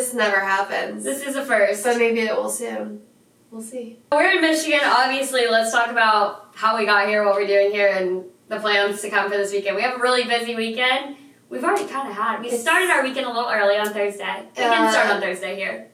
This never happens. This is a first. But maybe it will soon. We'll see. We're in Michigan, obviously. Let's talk about how we got here, what we're doing here, and the plans to come for this weekend. We have a really busy weekend. We've already kind of had. We It's- started our weekend a little early on Thursday. We Uh, can start on Thursday here.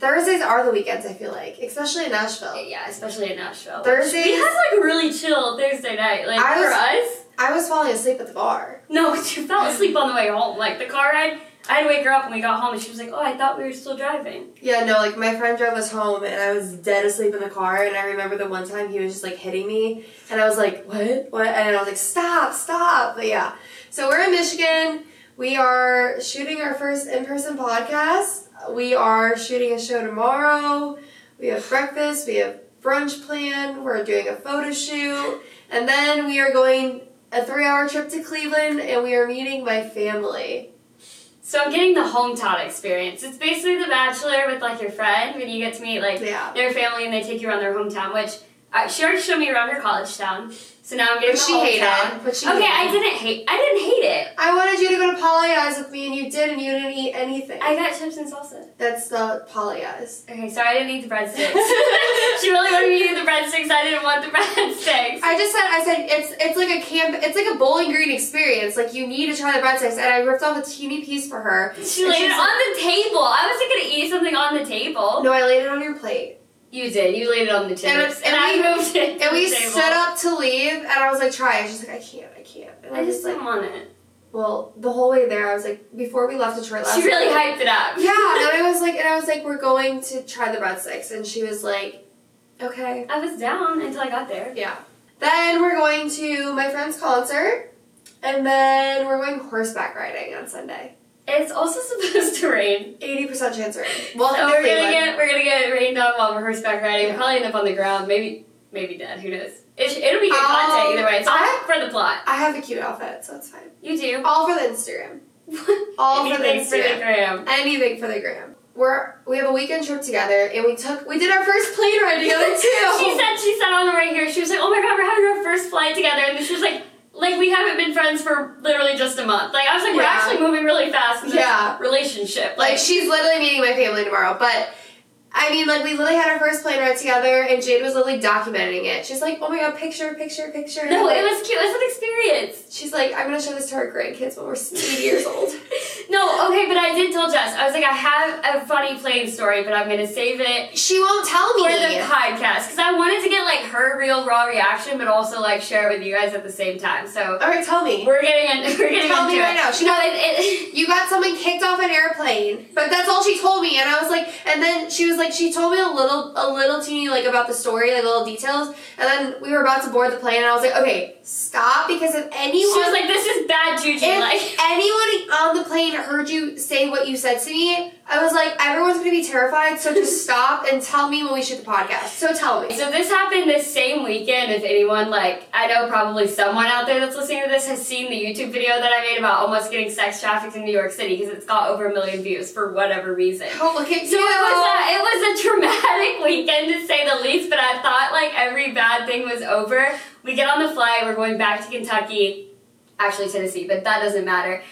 Thursdays are the weekends, I feel like, especially in Nashville. Yeah, especially in Nashville. Thursdays- We had like a really chill Thursday night. Like I for was- us. I was falling asleep at the bar. No, you fell asleep on the way home. Like the car ride, I had to wake her up when we got home, and she was like, "Oh, I thought we were still driving." Yeah, no, like my friend drove us home and I was dead asleep in the car. And I remember the one time he was just like hitting me, and I was like, "What? What?" And I was like, "Stop, stop!" But yeah, so we're in Michigan. We are shooting our first in-person podcast. We are shooting a show tomorrow. We have breakfast. We have brunch planned. We're doing a photo shoot, and then we are going a three-hour trip to Cleveland, and we are meeting my family. So I'm getting the hometown experience. It's basically The Bachelor with like your friend when you get to meet like Yeah. their family and they take you around their hometown. Which uh, she already showed me around her college town. So now I'm getting But she hated it. But she okay, hated I didn't hate. I didn't hate it. I wanted you to go to Pagliai's with me, and you did, and you didn't eat anything. I got chips and salsa. That's the Pagliai's. Okay, sorry I didn't eat the breadsticks. she really wanted me to eat the breadsticks. I didn't want the breadsticks. I just said, I said it's it's like a camp, it's like a bowling green experience. Like you need to try the breadsticks, and I ripped off a teeny piece for her. She laid she's it on the table. I wasn't gonna eat something on the table. No, I laid it on your plate, You did. You laid it on the table. And and, and I we- moved it. and we table. stood up to leave, and I was like, try. it. She's like, I can't, I can't. And I was just like, didn't want it. well, the whole way there, I was like, before we left Detroit last. She really night- hyped it up. Yeah, and I was like, and I was like, we're going to try the breadsticks, and she was like, okay. I was down until I got there. Yeah. Then we're going to my friend's concert, and then we're going horseback riding on Sunday. It's also supposed to rain. Eighty percent chance of rain. Well, so we're gonna get we're gonna get rained on while we're horseback riding. Yeah. We'll probably end up on the ground. Maybe maybe dead. Who knows? It, it'll be good Um, content either way. It's all I- for the plot. I have a cute outfit, so it's fine. You do. All for the Instagram. All for the Anything for the Instagram. gram. Anything for the gram. We're we have a weekend trip together, and we took we did our first plane ride together too. She said she said on the right here. She was like, "Oh my god, we're having our first flight together," and she was like. Like we haven't been friends for literally just a month. Like I was like, we're actually moving really fast in this Yeah. relationship. Like she's literally meeting my family tomorrow, but I mean, like we literally had our first plane ride together, and Jayde was literally documenting it. She's like, "Oh my god, picture, picture, picture." no, it was cute. It was an experience. She's like, "I'm gonna show this to our grandkids when we're 80 years old." no, okay, but I did tell Jess. I was like, I have a funny plane story, but I'm gonna save it She won't tell me. for the podcast because I wanted to get like her real raw reaction, but also like share it with you guys at the same time. So All right, tell me. we're getting in, we're getting Tell into me it. right now. She no, got- it, it, You got someone kicked off an airplane, but that's all she told me. And I was like, and then she was like, she told me a little, a little teeny like about the story, like little details. And then we were about to board the plane, and I was like, okay, stop, because if anyone, she was like, "This is bad juju." if like. anyone on the plane heard you say what you said to me, I was like, everyone's gonna be terrified. So just stop and tell me when we shoot the podcast. So tell me. So this happened this same weekend. If anyone like, I know probably someone out there that's listening to this has seen the YouTube video that I made about almost getting sex trafficked in New York City because it's got over a million views for whatever reason. Oh, look at So you. it was a, it was a traumatic weekend to say the least. But I thought like every bad thing was over. We get on the flight. We're going back to Kentucky, actually Tennessee, but that doesn't matter.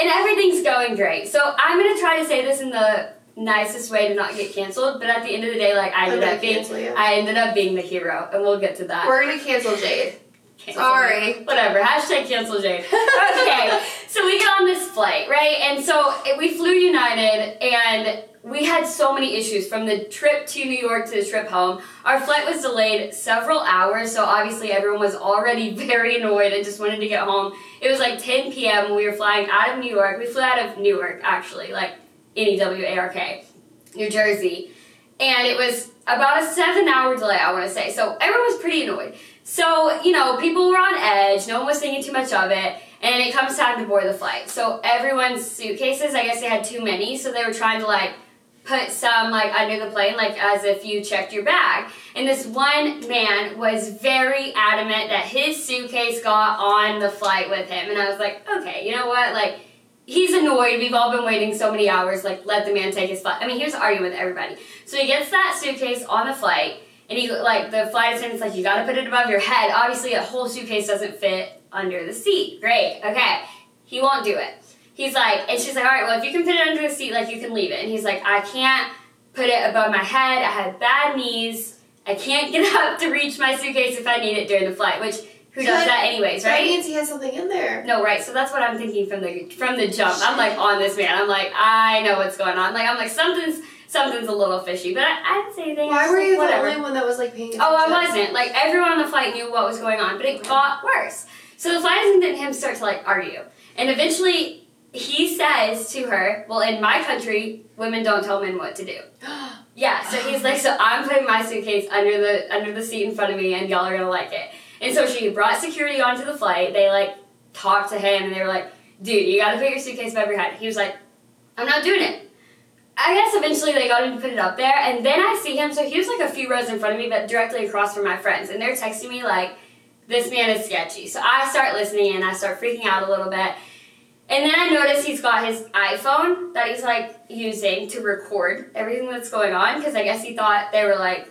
And everything's going great. So I'm gonna try to say this in the nicest way to not get canceled. But at the end of the day, like I ended up being, cancel. I ended up being the hero, and we'll get to that. We're gonna cancel Jayde. Cancel Sorry. me. Whatever. Hashtag cancel Jayde. Okay. so we get on this flight, right? And so we flew United and we had so many issues from the trip to New York to the trip home. Our flight was delayed several hours, so obviously everyone was already very annoyed and just wanted to get home. It was like 10 p.m. when we were flying out of New York. We flew out of Newark, actually, like N E W A R K, New Jersey. And it was about a seven hour delay, I want to say. So everyone was pretty annoyed. So, you know, people were on edge, no one was thinking too much of it, and it comes time to board the flight. So everyone's suitcases, I guess they had too many, so they were trying to like put some like under the plane, like as if you checked your bag. And this one man was very adamant that his suitcase got on the flight with him. And I was like, okay, you know what? Like, he's annoyed. We've all been waiting so many hours. Like, let the man take his flight. I mean, he was arguing with everybody. So he gets that suitcase on the flight, and he like the flight attendant's like, you got to put it above your head. Obviously, a whole suitcase doesn't fit under the seat. Great. Okay. He won't do it. He's like, and she's like, all right, well, if you can put it under the seat, like you can leave it. And he's like, I can't put it above my head. I have bad knees. I can't get up to reach my suitcase if I need it during the flight. Which who does that anyways, That right? means he has something in there. No, right. So that's what I'm thinking from the from the jump. I'm like on this man. I'm like, I know what's going on. Like I'm like something's something's a little fishy, but I, I didn't say anything. Why were like, you whatever. the only one that was like paying attention? Oh, I wasn't. Like everyone on the flight knew what was going on, but it got worse. So the flight attendant and him start to like argue, and eventually he says to her, "Well, in my country, women don't tell men what to do." Yeah, so he's like, "So I'm putting my suitcase under the under the seat in front of me, and y'all are gonna like it." And so she brought security onto the flight. They like talked to him, and they were like, "Dude, you gotta put your suitcase above your head." He was like, "I'm not doing it." I guess eventually they got him to put it up there, and then I see him. So he was like a few rows in front of me, but directly across from my friends, and they're texting me like, "This man is sketchy." So I start listening, and I start freaking out a little bit. And then I notice he's got his iPhone that he's like using to record everything that's going on because I guess he thought they were like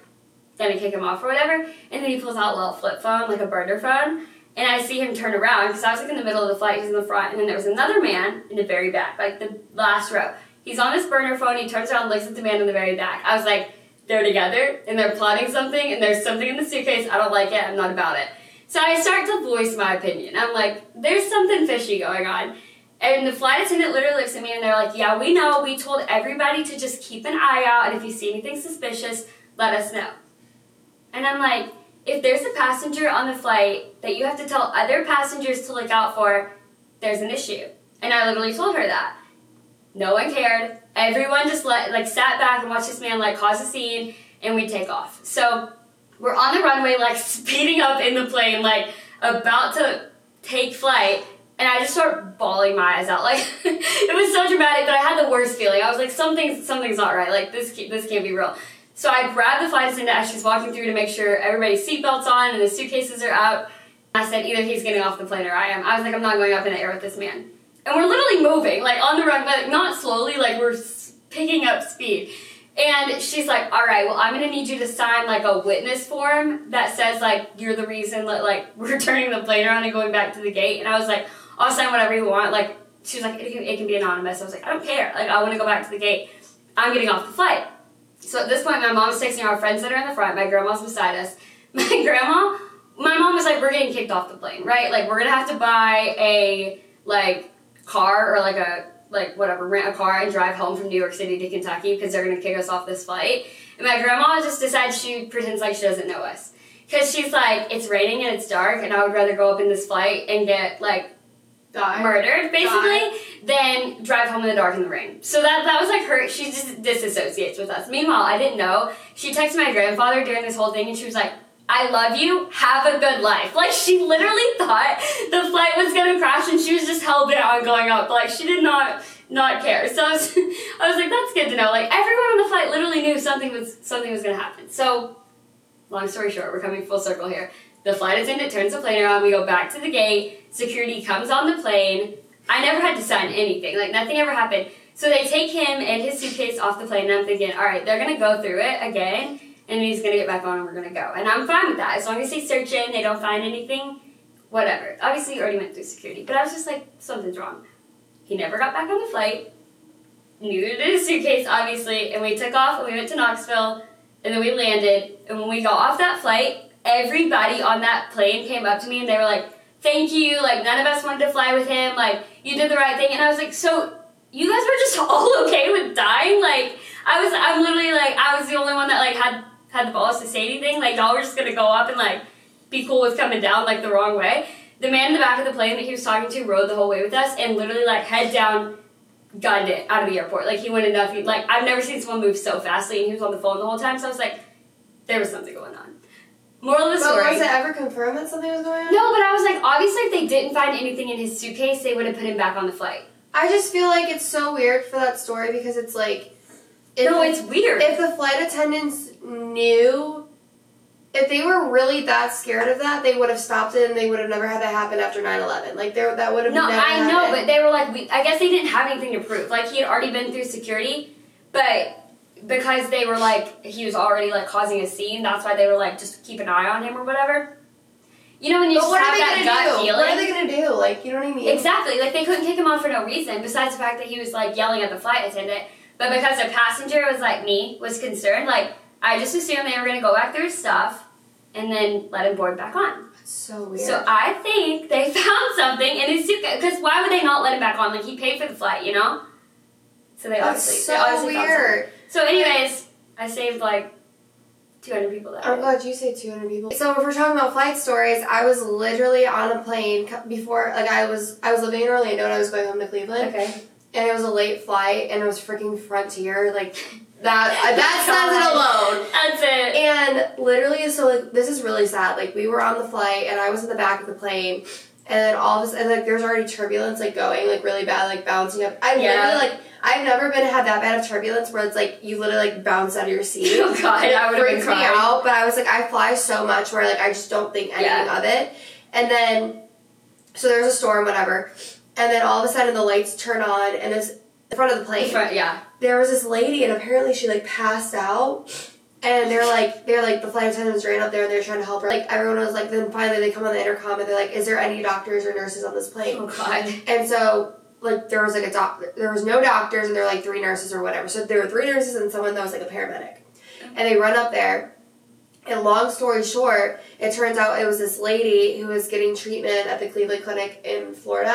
gonna kick him off or whatever. And then he pulls out a little flip phone, like a burner phone, and I see him turn around because I was like in the middle of the flight, he's in the front, and then there was another man in the very back, like the last row. He's on his burner phone, he turns around, looks at the man in the very back. I was like, they're together and they're plotting something, and there's something in the suitcase. I don't like it. I'm not about it. So I start to voice my opinion. I'm like, there's something fishy going on. And the flight attendant literally looks at me and they're like, Yeah, we know. We told everybody to just keep an eye out. And if you see anything suspicious, let us know. And I'm like, If there's a passenger on the flight that you have to tell other passengers to look out for, there's an issue. And I literally told her that. No one cared. Everyone just let, like sat back and watched this man like cause a scene and we take off. So we're on the runway, like speeding up in the plane, like about to take flight, and I just start bawling my eyes out. Like it was so dramatic, but I had the worst feeling. I was like, something's something's not right. Like this this can't be real. So I grabbed the flight attendant as she's walking through to make sure everybody's seatbelts on and the suitcases are out. I said, either he's getting off the plane or I am. I was like, I'm not going up in the air with this man. And we're literally moving, like on the runway, not slowly, like we're picking up speed. And she's like, all right, well, I'm gonna need you to sign like a witness form that says like you're the reason that like we're turning the plane around and going back to the gate. And I was like, I'll sign whatever you want. Like she was like, it can, it can be anonymous. I was like, I don't care. Like I want to go back to the gate. I'm getting off the flight. So at this point, my mom's texting our friends that are in the front. My grandma's beside us. My grandma, my mom was like, we're getting kicked off the plane, right? Like we're gonna have to buy a like car or like a like whatever, rent a car and drive home from New York City to Kentucky because they're gonna kick us off this flight. And my grandma just decides she pretends like she doesn't know us. Cause she's like, it's raining and it's dark, and I would rather go up in this flight and get like Die. murdered basically then drive home in the dark in the rain. So that that was like her. She just disassociates with us. Meanwhile, I didn't know. She texted my grandfather during this whole thing, and she was like. I love you. Have a good life. Like she literally thought the flight was gonna crash, and she was just hell bent on going up. Like she did not not care. So I was, I was like, that's good to know. Like everyone on the flight literally knew something was something was gonna happen. So, long story short, we're coming full circle here. The flight attendant turns the plane around. We go back to the gate. Security comes on the plane. I never had to sign anything. Like nothing ever happened. So they take him and his suitcase off the plane, and I'm thinking, all right, they're gonna go through it again, and he's gonna get back on, and we're gonna go. And I'm fine with that as long as they search in, they don't find anything, whatever. Obviously, you already went through security, but I was just like, something's wrong. He never got back on the flight. Neither did his suitcase, obviously. And we took off, and we went to Knoxville, and then we landed. And when we got off that flight, everybody on that plane came up to me, and they were like, "Thank you. Like none of us wanted to fly with him. Like you did the right thing." And I was like, "So." You guys were just all okay with dying? Like I was, I'm literally like, I was the only one that like had had the balls to say anything. Like y'all were just gonna go up and like be cool with coming down like the wrong way. The man in the back of the plane that he was talking to rode the whole way with us and literally like head down gunned it out of the airport. Like he went enough. He, like I've never seen someone move so fastly, and he was on the phone the whole time. So I was like, there was something going on. Moral of the But was it ever confirmed that something was going on? no, but I was like, obviously, if they didn't find anything in his suitcase, they would have put him back on the flight. I just feel like it's so weird for that story because it's like. If, no, it's weird. if the flight attendants knew. If they were really that scared of that, they would have stopped it and they would have never had that happen after 9 11. Like, there, that would have no, I know, but they were like, we, I guess they didn't have anything to prove. Like he had already been through security, but because they were like, he was already like causing a scene. That's why they were like, just keep an eye on him or whatever. You know when you But just what are have they that gut do? feeling. What are they gonna do? Like, you know what I mean? Exactly. Like they couldn't kick him off for no reason, besides the fact that he was like yelling at the flight attendant. But because a passenger was like me, was concerned, like I just assumed they were gonna go back through his stuff and then let him board back on. That's so weird. So I think they found something in his suitcase. Because why would they not let him back on? Like he paid for the flight, you know. So they That's obviously so they obviously found something. weird. So, anyways, I saved like 200 people that I'm day. glad you say 200 people. So if we're talking about flight stories, I was literally on a plane before, like I was, I was living in Orlando and I was going home to Cleveland, Okay. and it was a late flight, and it was freaking Frontier, like that. That says it alone. That's it. And literally, so like this is really sad. Like we were on the flight, and I was in the back of the plane, and then all of a sudden, like there's already turbulence, like going like really bad, like bouncing up. I Yeah. literally like I've never been had that bad of turbulence where it's like you literally like bounce out of your seat. Oh, God, it I been freaks me out. But I was like, I fly so much where like I just don't think anything Yeah. of it. And then, so there's a storm, whatever. And then all of a sudden the lights turn on, and it's in front of the plane Front, yeah. there was this lady and apparently she like passed out and they're like they're like the flight attendants ran up there and they're trying to help her like everyone was like then finally they come on the intercom and they're like is there any doctors or nurses on this plane Oh God. and so like there was like a doc there was no doctors and there were like three nurses or whatever so there were three nurses and someone that was like a paramedic and they run up there and long story short it turns out it was this lady who was getting treatment at the cleveland clinic in florida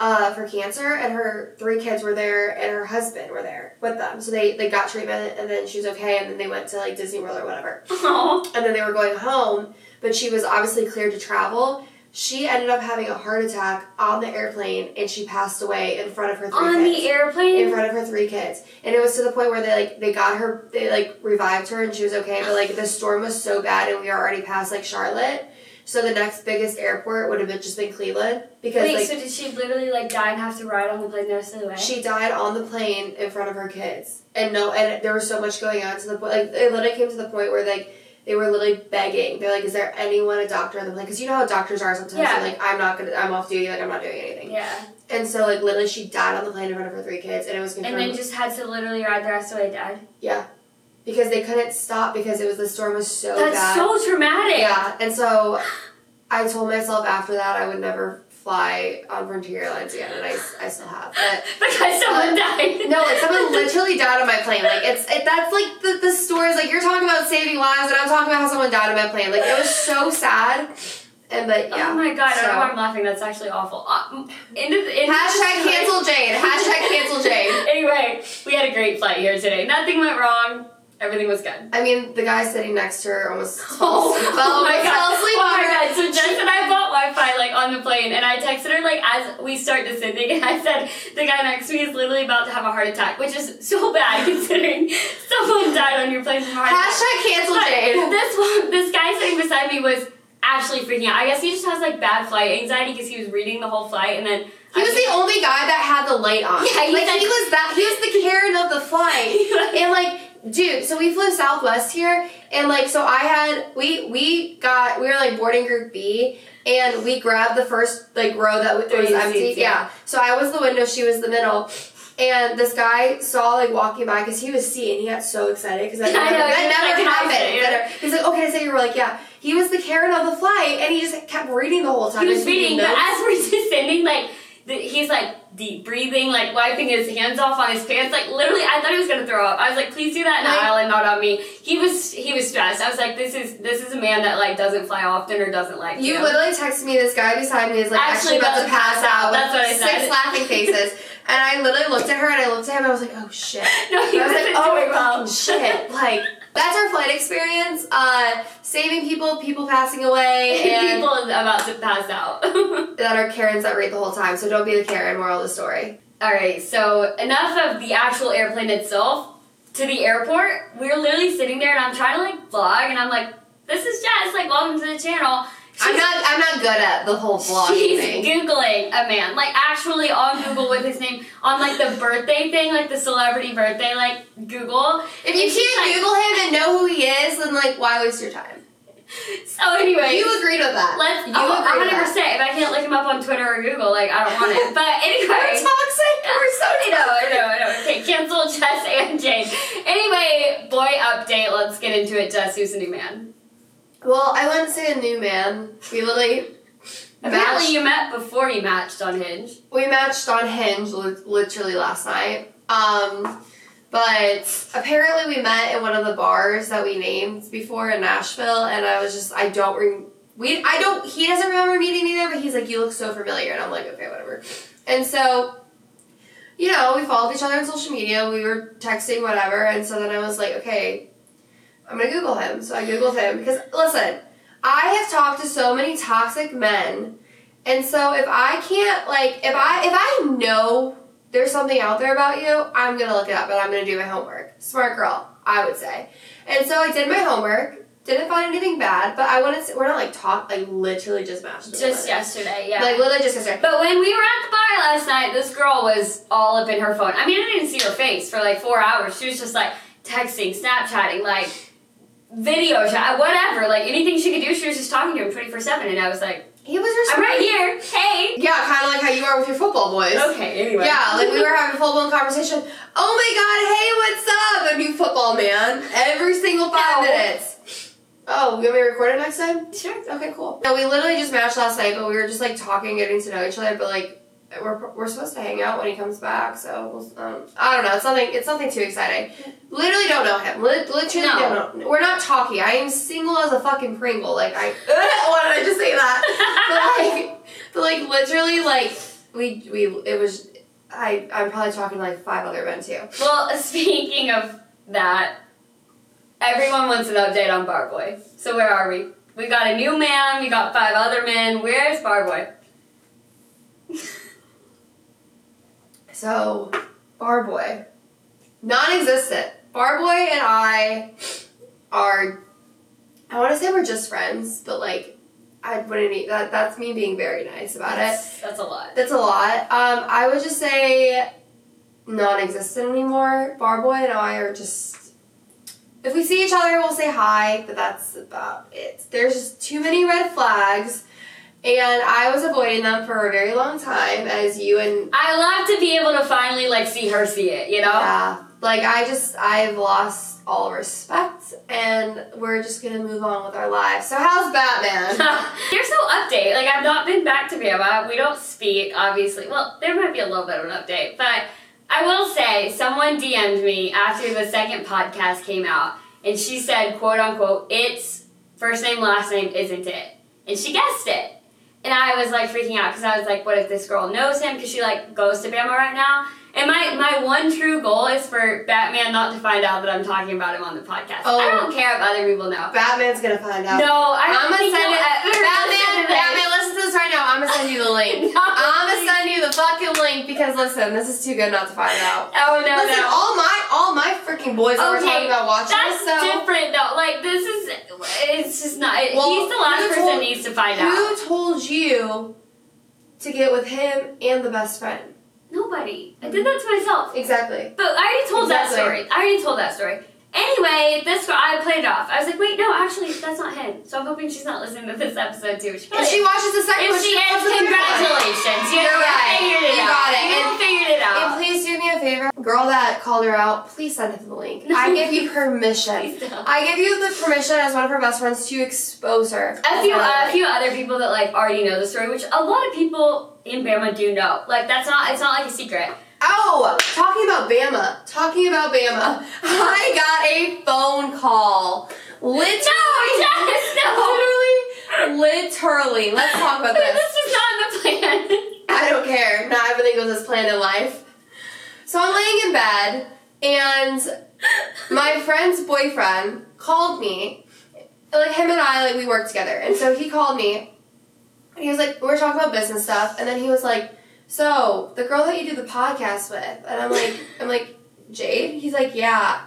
uh, for cancer, and her three kids were there, and her husband were there with them. So they, they got treatment, and then she was okay, and then they went to like Disney World or whatever. Aw. And then they were going home, but she was obviously cleared to travel. She ended up having a heart attack on the airplane, and she passed away in front of her three On kids. the airplane. in front of her three kids, and it was to the point where they like they got her, they like revived her, and she was okay. But like the storm was so bad, and we were already past like Charlotte, so the next biggest airport would have been just been Cleveland because Wait, like so did she literally like die and have to ride on the plane the rest of the way? she died on the plane in front of her kids, and no, and there was so much going on to the point. Like it literally came to the point where like they were literally begging. They're like, "Is there anyone, a doctor on the plane?" Because you know how doctors are sometimes. Yeah. Like, "I'm not gonna, I'm off duty. Like I'm not doing anything." yeah. And so like literally, she died on the plane in front of her three kids, and it was And confirmed. then just had to literally ride the rest of the way dead. yeah, because they couldn't stop because it was the storm was so That's bad. so traumatic. yeah, and so I told myself after that I would never fly on Frontier Airlines again, and I, I still have. But Because someone died. No, like someone literally died on my plane. Like it's it, that's like the the stories. Like you're talking about saving lives, and I'm talking about how someone died on my plane. Like it was so sad. And but yeah. Oh my god, I don't know why I'm laughing. That's actually awful. Uh, into the, into Hashtag cancel Jayde. Hashtag cancel Jayde. Anyway, we had a great flight here today. Nothing went wrong. Everything was good. I mean, the guy sitting next to her almost fell Oh, asleep. oh my god! fell asleep oh my god! So Jess and I bought Wi-Fi like on the plane, and I texted her like as we start descending, and I said the guy next to me is literally about to have a heart attack, which is so bad considering someone died on your plane from a heart. Hashtag cancel Jayde. This one, this guy sitting beside me was actually freaking out. I guess he just has like bad flight anxiety because he was reading the whole flight, and then He was the only guy that had the light on. Yeah, he like he was that. He was the Karen of the flight. and like dude so we flew southwest here and like so i had we we got we were like boarding group b and we grabbed the first like row that Three was oh, empty seats, yeah. yeah. so i was the window she was the middle and this guy saw like walking by because he was seeing he got so excited because that I never, know, that never like, "Can I sit here?" happened he's like okay so you were like yeah he was the Karen of the flight and he just kept reading the whole time he was reading, but as we're descending, like he's like deep breathing, like wiping his hands off on his pants. Like literally, I thought he was gonna throw up. I was like, please do that in the aisle and not on me. He was he was stressed. I was like, this is this is a man that like doesn't fly often or doesn't like You to. literally texted me this guy beside me is like Actually actually, about to pass out. That's what I said. Six laughing faces. and I literally looked at her and I looked at him and I was like, oh shit. No, he I was like, oh well. shit. Like that's our flight experience. Uh, saving people, people passing away, and People about to pass out. that are Karens that rate the whole time. So don't be the Karen. Moral of the story. All right, so enough of the actual airplane itself. To the airport, we were literally sitting there, and I'm trying to like vlog, and I'm like, "This is Jess. Like, welcome to the channel." I'm not. I'm not good at the whole vlogging She's thing. googling a man, like actually on Google with his name on like the birthday thing, like the celebrity birthday, like Google. If you can't like- Google him and know who he is, then like why waste your time? So anyway, You agreed with that. let's. You Oh, agreed with hundred that. percent. If I can't look him up on Twitter or Google, like I don't want it. But anyway, We're toxic. We're so I know, I know. Okay, cancel Jess and Jane. Anyway, boy update. Let's get into it. Jess, who's the new man? Well, I wouldn't say a new man. We literally Apparently, matched, you met before you matched on Hinge. we matched on Hinge li- literally last night. Um, but apparently we met in one of the bars that we named before in Nashville, and I was just I don't re- we I don't he doesn't remember meeting me there, but he's like you look so familiar, and I'm like okay whatever. And so, you know, we followed each other on social media. We were texting whatever, and so then I was like okay, I'm gonna Google him. So I googled him because listen, I have talked to so many toxic men, and so if I can't like if I if I know there's something out there about you, I'm gonna look it up and I'm gonna do my homework. Smart girl, I would say. And so I did my homework. Didn't find anything bad, but I want to. We're not like talk like literally just matched. Just yesterday, yeah. Like literally just yesterday. But when we were at the bar last night, this girl was all up in her phone. I mean, I didn't see her face for like four hours. She was just like texting, Snapchatting, like video chat, uh, whatever. Like anything she could do, she was just talking to him 24 7. And I was like, He was your. I'm right here. Hey. Yeah, kind of like how you are with your football boys. Okay, anyway. Yeah, like we were having a full blown conversation. Oh my god, hey, what's up? A new football man. Every single five No. minutes. Oh, you want me to record it next time? Sure. Okay, cool. No, we literally just matched last night, but we were just like talking, getting to know each other. But like, we're, we're supposed to hang out when he comes back, so we'll, um, I don't know. It's nothing. It's nothing too exciting. Literally don't know him. Literally No. don't know. We're not talking. I am single as a fucking Pringle. Like I. why did I just say that? but like, but like literally, like we we it was. I I'm probably talking to like five other men too. Well, speaking of that, everyone wants an update on Barboy. So where are we? We got a new man. We got five other men. Where's Barboy? So, Barboy, non-existent. Barboy and I are. I want to say we're just friends, but like, I wouldn't. e- That that's me being very nice about it. That's, that's a lot. That's a lot. Um, I would just say non-existent anymore. Barboy and I are just. If we see each other, we'll say hi, but that's about it. There's just too many red flags, and I was avoiding them for a very long time, as you and I love to be able to finally like see her see it. You know. yeah, like I just I've lost all respect, and we're just gonna move on with our lives. So how's Batman? There's no update. Like I've not been back to Bama. We don't speak, obviously. Well, there might be a little bit of an update, but I will say someone DM'd me after the second podcast came out, and she said, "quote unquote," it's first name last name, isn't it? And she guessed it. And I was like freaking out because I was like, what if this girl knows him? Because she like goes to Bama right now. And my, my one true goal is for Batman not to find out that I'm talking about him on the podcast. Oh. I don't care if other people know. Batman's gonna find out. No, I don't I'm gonna send it. Batman. Batman, this right now. I'm gonna send you the link. No, I'm gonna send you the fucking link because listen, this is too good not to find out. Oh no, listen, no. all my all my freaking boys that were talking about watching That's this. So different though. Like this is, it's just not. Well, he's the last person told- needs to find who out. Who told you to get with him and the best friend? Nobody. I did that to myself. Exactly. But I already told that story. I already told that story. Anyway, this girl, I played it off. I was like, wait, no, actually, that's not him. So I'm hoping she's not listening to this episode too. She If she watches the second one, she is, watches the third one. congratulations. You, You're you right. figured it You out. got it. You And- figured it And out. please do me a favor, girl that called her out. Please send him the link. I give you permission. I give you the permission as one of her best friends to expose her. A few, That's a few other people that like already know the story, which a lot of people in Bama do know. Like that's not, it's not like a secret. Oh, talking about Bama. Talking about Bama. I got a phone call. Literally. No, Jess, no. Literally. Literally. Let's talk about this this. is not in the plan. I don't care. Not everything goes as planned in life. So I'm laying in bed, and my friend's boyfriend called me. Like him and I, like we work together, and so he called me. And he was like, we're talking about business stuff, and then he was like, "So the girl that you do the podcast with," and I'm like, "I'm like Jayde." He's like, "Yeah."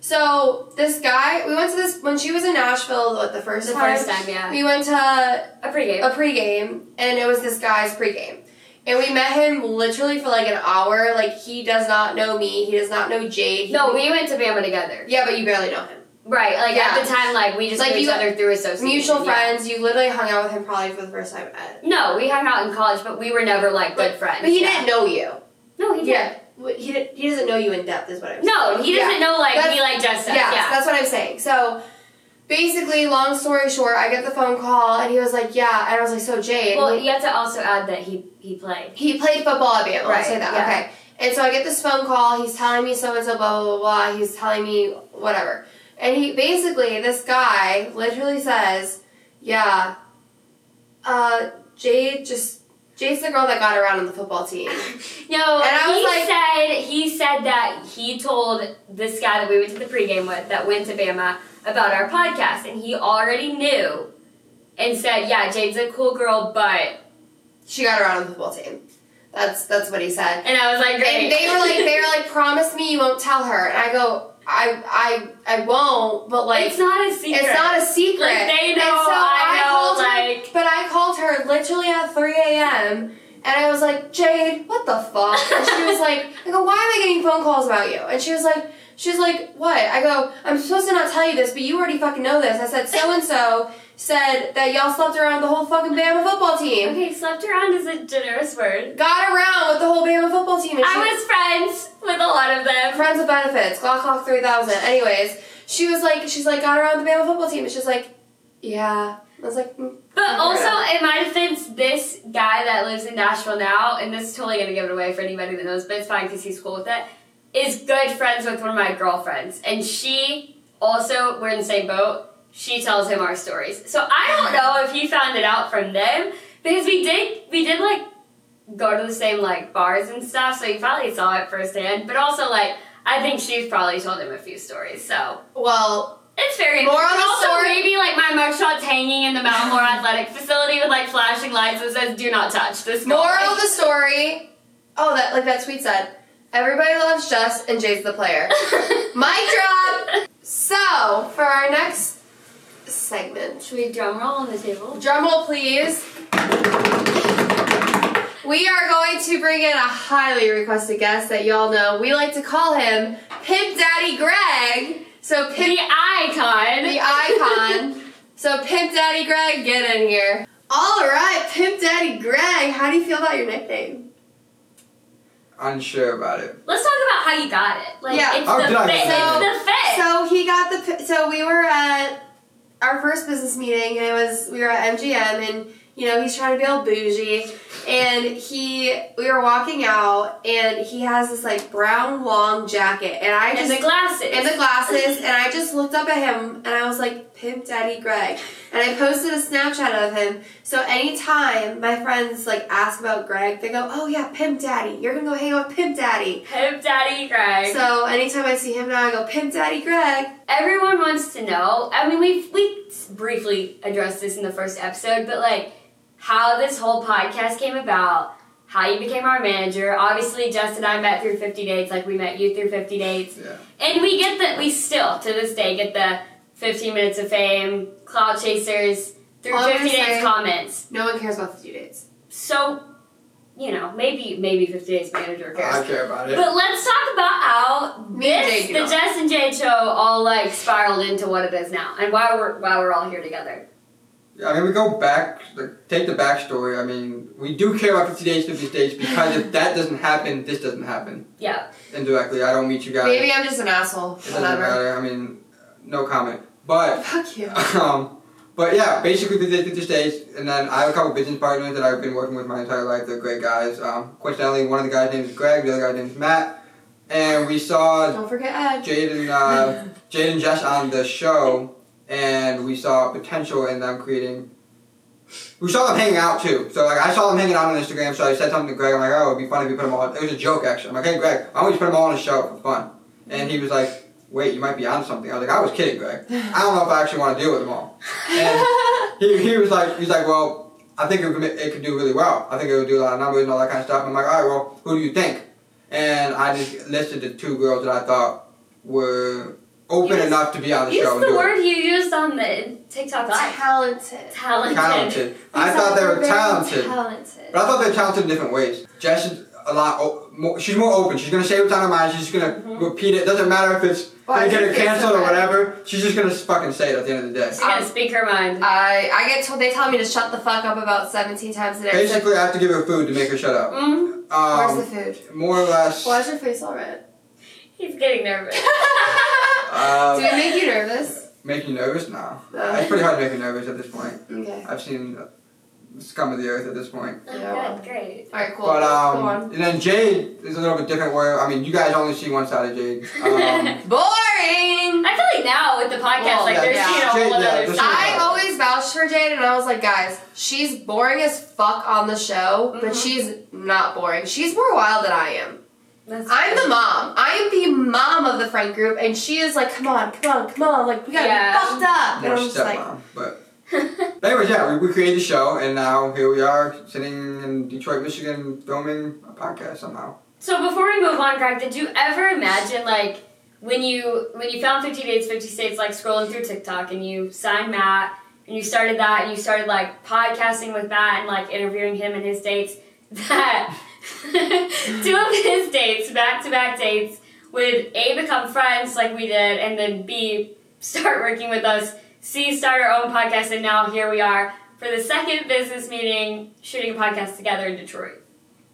So this guy, we went to this when she was in Nashville. What the first The time? first time, yeah. We went to A pregame. a pregame, and it was this guy's pregame. And we met him literally for like an hour. Like he does not know me. He does not know Jayde. He- No, we went to Bama together. yeah, but you barely know him. Right, like Yeah. at the time, like we just Like, knew each other through association. Mutual yeah. friends. You literally hung out with him probably for the first time at. No, we hung out in college, but we were never like good friends. But he yeah. didn't know you. No, he didn't. Yeah. He did, he doesn't know you in depth. Is what I'm. Saying. No, saying. he doesn't Yeah. know like That's- he like just us. Yeah, Yeah. that's what I'm saying. So basically, long story short, I get the phone call and he was like, "Yeah," and I was like, "So Jayde." Well, we- you have to also add that he he played. he played football at Bama. I'll say that. yeah. Okay. And so I get this phone call. He's telling me so and so, blah, blah, blah, blah. He's telling me whatever. And he basically, this guy literally says, Yeah, uh, Jayde just, Jayde's the girl that got around on the football team. No, And I was he like- said he said that he told this guy that we went to the pregame with that went to Bama about our podcast, and he already knew, and said, "Yeah, Jayde's a cool girl, but," She got around on the football team. That's that's what he said. and I was like, "Great." And they were like, they were like, promise me you won't tell her. And I go, I, I, I won't. But like, it's not a secret. It's not a secret. Like, they And know, so I know, called like- her, but I called her literally at 3 a.m. And I was like, Jayde, what the fuck? And she was like, I go, why am I getting phone calls about you? And she was like, she was like, what? I go, I'm supposed to not tell you this, but you already fucking know this. I said, so and so said that y'all slept around the whole fucking Bama football team. Okay, slept around is a generous word. Got around with the whole Bama football team. And she I was friends with a lot of them. friends with benefits, Glock Clock 3000. Anyways, she was like, she's like, got around the Bama football team. And she's like, yeah. I was like, mm. But also, in my defense, this guy that lives in Nashville now, and this is totally gonna give it away for anybody that knows, but it's fine because he's cool with it, is good friends with one of my girlfriends. And she also, we're in the same boat, she tells him our stories. So I don't know if he found it out from them, because we did, we did like go to the same like bars and stuff, so he probably saw it firsthand. But also, like, I think she's probably told him a few stories, so. well, It's very more on also, story- maybe like my mugshot's hanging in the Mal Moore Athletic Facility with like flashing lights that says "Do not touch this." moral guy." of the story. Oh, that like that tweet said. Everybody loves Jess and Jay's the player. Mic drop. So for our next segment, Should we drum roll on the table? drum roll please. We are going to bring in a highly requested guest that y'all know. We like to call him Pimp Daddy Greg. So Pimp The icon. the icon. So Pimp Daddy Greg, get in here. All right, Pimp Daddy Greg. How do you feel about your nickname? Unsure about it. Let's talk about how you got it. Like Yeah. it's Oh, the did I fit. get that? it's the fit. So he got the. pi- So we were at our first business meeting, and it was we were at MGM, and you know he's trying to be all bougie, and he we were walking out, and he has this like brown long jacket, and I and just the glasses. and the glasses, and I just looked up at him and I was like, Pimp Daddy Greg. And I posted a Snapchat of him. So anytime my friends like ask about Greg, they go, Oh yeah, Pimp Daddy. You're gonna go hang out with Pimp Daddy. Pimp Daddy Greg. So anytime I see him now, I go, Pimp Daddy Greg. everyone wants to know. I mean, we we briefly addressed this in the first episode, but like how this whole podcast came about, how you became our manager. Obviously, Justin and I met through 50 Dates, like we met you through 50 Dates, Yeah. and we get that. We still to this day get the 15 minutes of fame, clout chasers through All I'm 50 gonna Dates say- comments. No one cares about 50 dates. So, you know, maybe maybe 50 Days manager cares. I care about it. But let's talk about how Me this, the not. Jess and Jayde show all like spiraled into what it is now, and why we're why we're all here together. Yeah, I mean, we go back, like, take the backstory. I mean, we do care about 50 days, 50 days, because if that doesn't happen, this doesn't happen. Yeah, Indirectly, I don't meet you guys. Maybe I'm just an asshole. It doesn't matter. I mean, no comment. But, Fuck you. um, but yeah, basically 50 days, 50 days, and then I have a couple business partners that I've been working with my entire life. They're great guys. Um, coincidentally, one of the guys' name is Greg, the other guy's name is Matt. And we saw Don't forget Ed. Jayde and uh, Jayde and Jess on the show, and we saw potential in them creating. We saw them hanging out too. So like I saw them hanging out on Instagram. So I said something to Greg. I'm like, oh, it'd be funny if we put them all. It was a joke actually. I'm like, hey Greg, why don't we just put them all on a show for fun? And he was like, wait, you might be on something. I was like, I was kidding, Greg. I don't know if I actually want to deal with them all. And he, he was like, he's like, well, I think it could, it could do really well. I think it would do a lot of numbers and all that kind of stuff. I'm like, all right, well, who do you think? And I just listed the two girls that I thought were open Use- enough to be on the use show. and the do it. word you used on the TikTok live. Talented. Talented. Talented. I thought they were talented. Talented. But I thought they were talented in different ways. Jess is a lot o- more, she's more open. She's gonna say what's on her mind. She's just gonna Mhm. repeat it. Doesn't matter if it's Why gonna get your her face canceled or whatever. She's just gonna fucking say it at the end of the day. She's gonna Um, speak her mind. I I get told they tell me to shut the fuck up about 17 times a day. Basically, I have to give her food to make her shut up. mm, Where's Um, the food? more or less. Why is your face all red? he's getting nervous. Um, Do it make you nervous? Make you nervous now. Uh. it's pretty hard to make me nervous at this point. Okay. I've seen the scum of the earth at this point. Yeah. good, great. All right, cool. But Go um, on. and then Jayde is a little bit different. Where I mean, you guys only see one side of Jayde. Um, Boring. I feel like now with the podcast, Well, like yeah, there's yeah. you know a whole Yeah, other side. I always vouched for Jayde, and I was like, guys, she's boring as fuck on the show, but Mhm. she's not boring. She's more wild than I am. That's I'm true. the mom. I am the mom of the friend group, and she is like, come on, come on, come on, like we gotta Yeah. be fucked up. And more I'm just like, stepmom, but. Anyways, yeah, we, we created the show, and now here we are sitting in Detroit, Michigan, filming a podcast somehow. So before we move on, Greg, did you ever imagine like when you when you found 50 Dates, 50 States, like scrolling through TikTok and you signed Matt and you started that and you started like podcasting with Matt and like interviewing him and his dates that two of his dates, back to back dates, would A become friends like we did and then B start working with us, C start our own podcast and now here we are for the second business meeting shooting a podcast together in Detroit.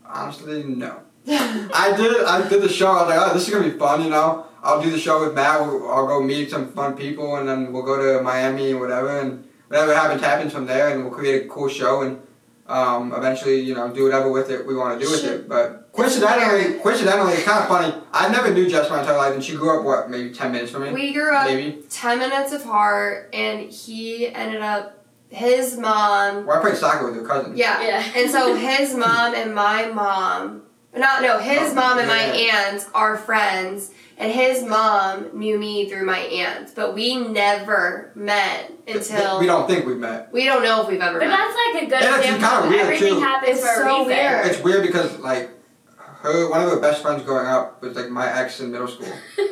Honestly, no. I did. I did the show. I was like, oh, this is gonna be fun. You know, I'll do the show with Matt. We'll, I'll go meet some fun people, and then we'll go to Miami and whatever, and whatever happens happens from there, and we'll create a cool show, and um, eventually, you know, do whatever with it we want to do with it. But coincidentally, coincidentally, it's kind of funny. I never knew Jess my entire life, and she grew up what, maybe ten minutes from me, we grew up maybe. 10 minutes apart, and he ended up, his mom, Well, I played soccer with your cousin. yeah. Yeah. And so his mom and my mom, not no, his Oh, mom and my yeah. aunt are friends, and his mom knew me through my aunt, but we never met until we don't think we've met. we don't know if we've ever But met. that's like a good And it's example kinda weird, everything too. happens It's for a so reason. weird. It's weird because like her, one of her best friends growing up was like my ex in middle school.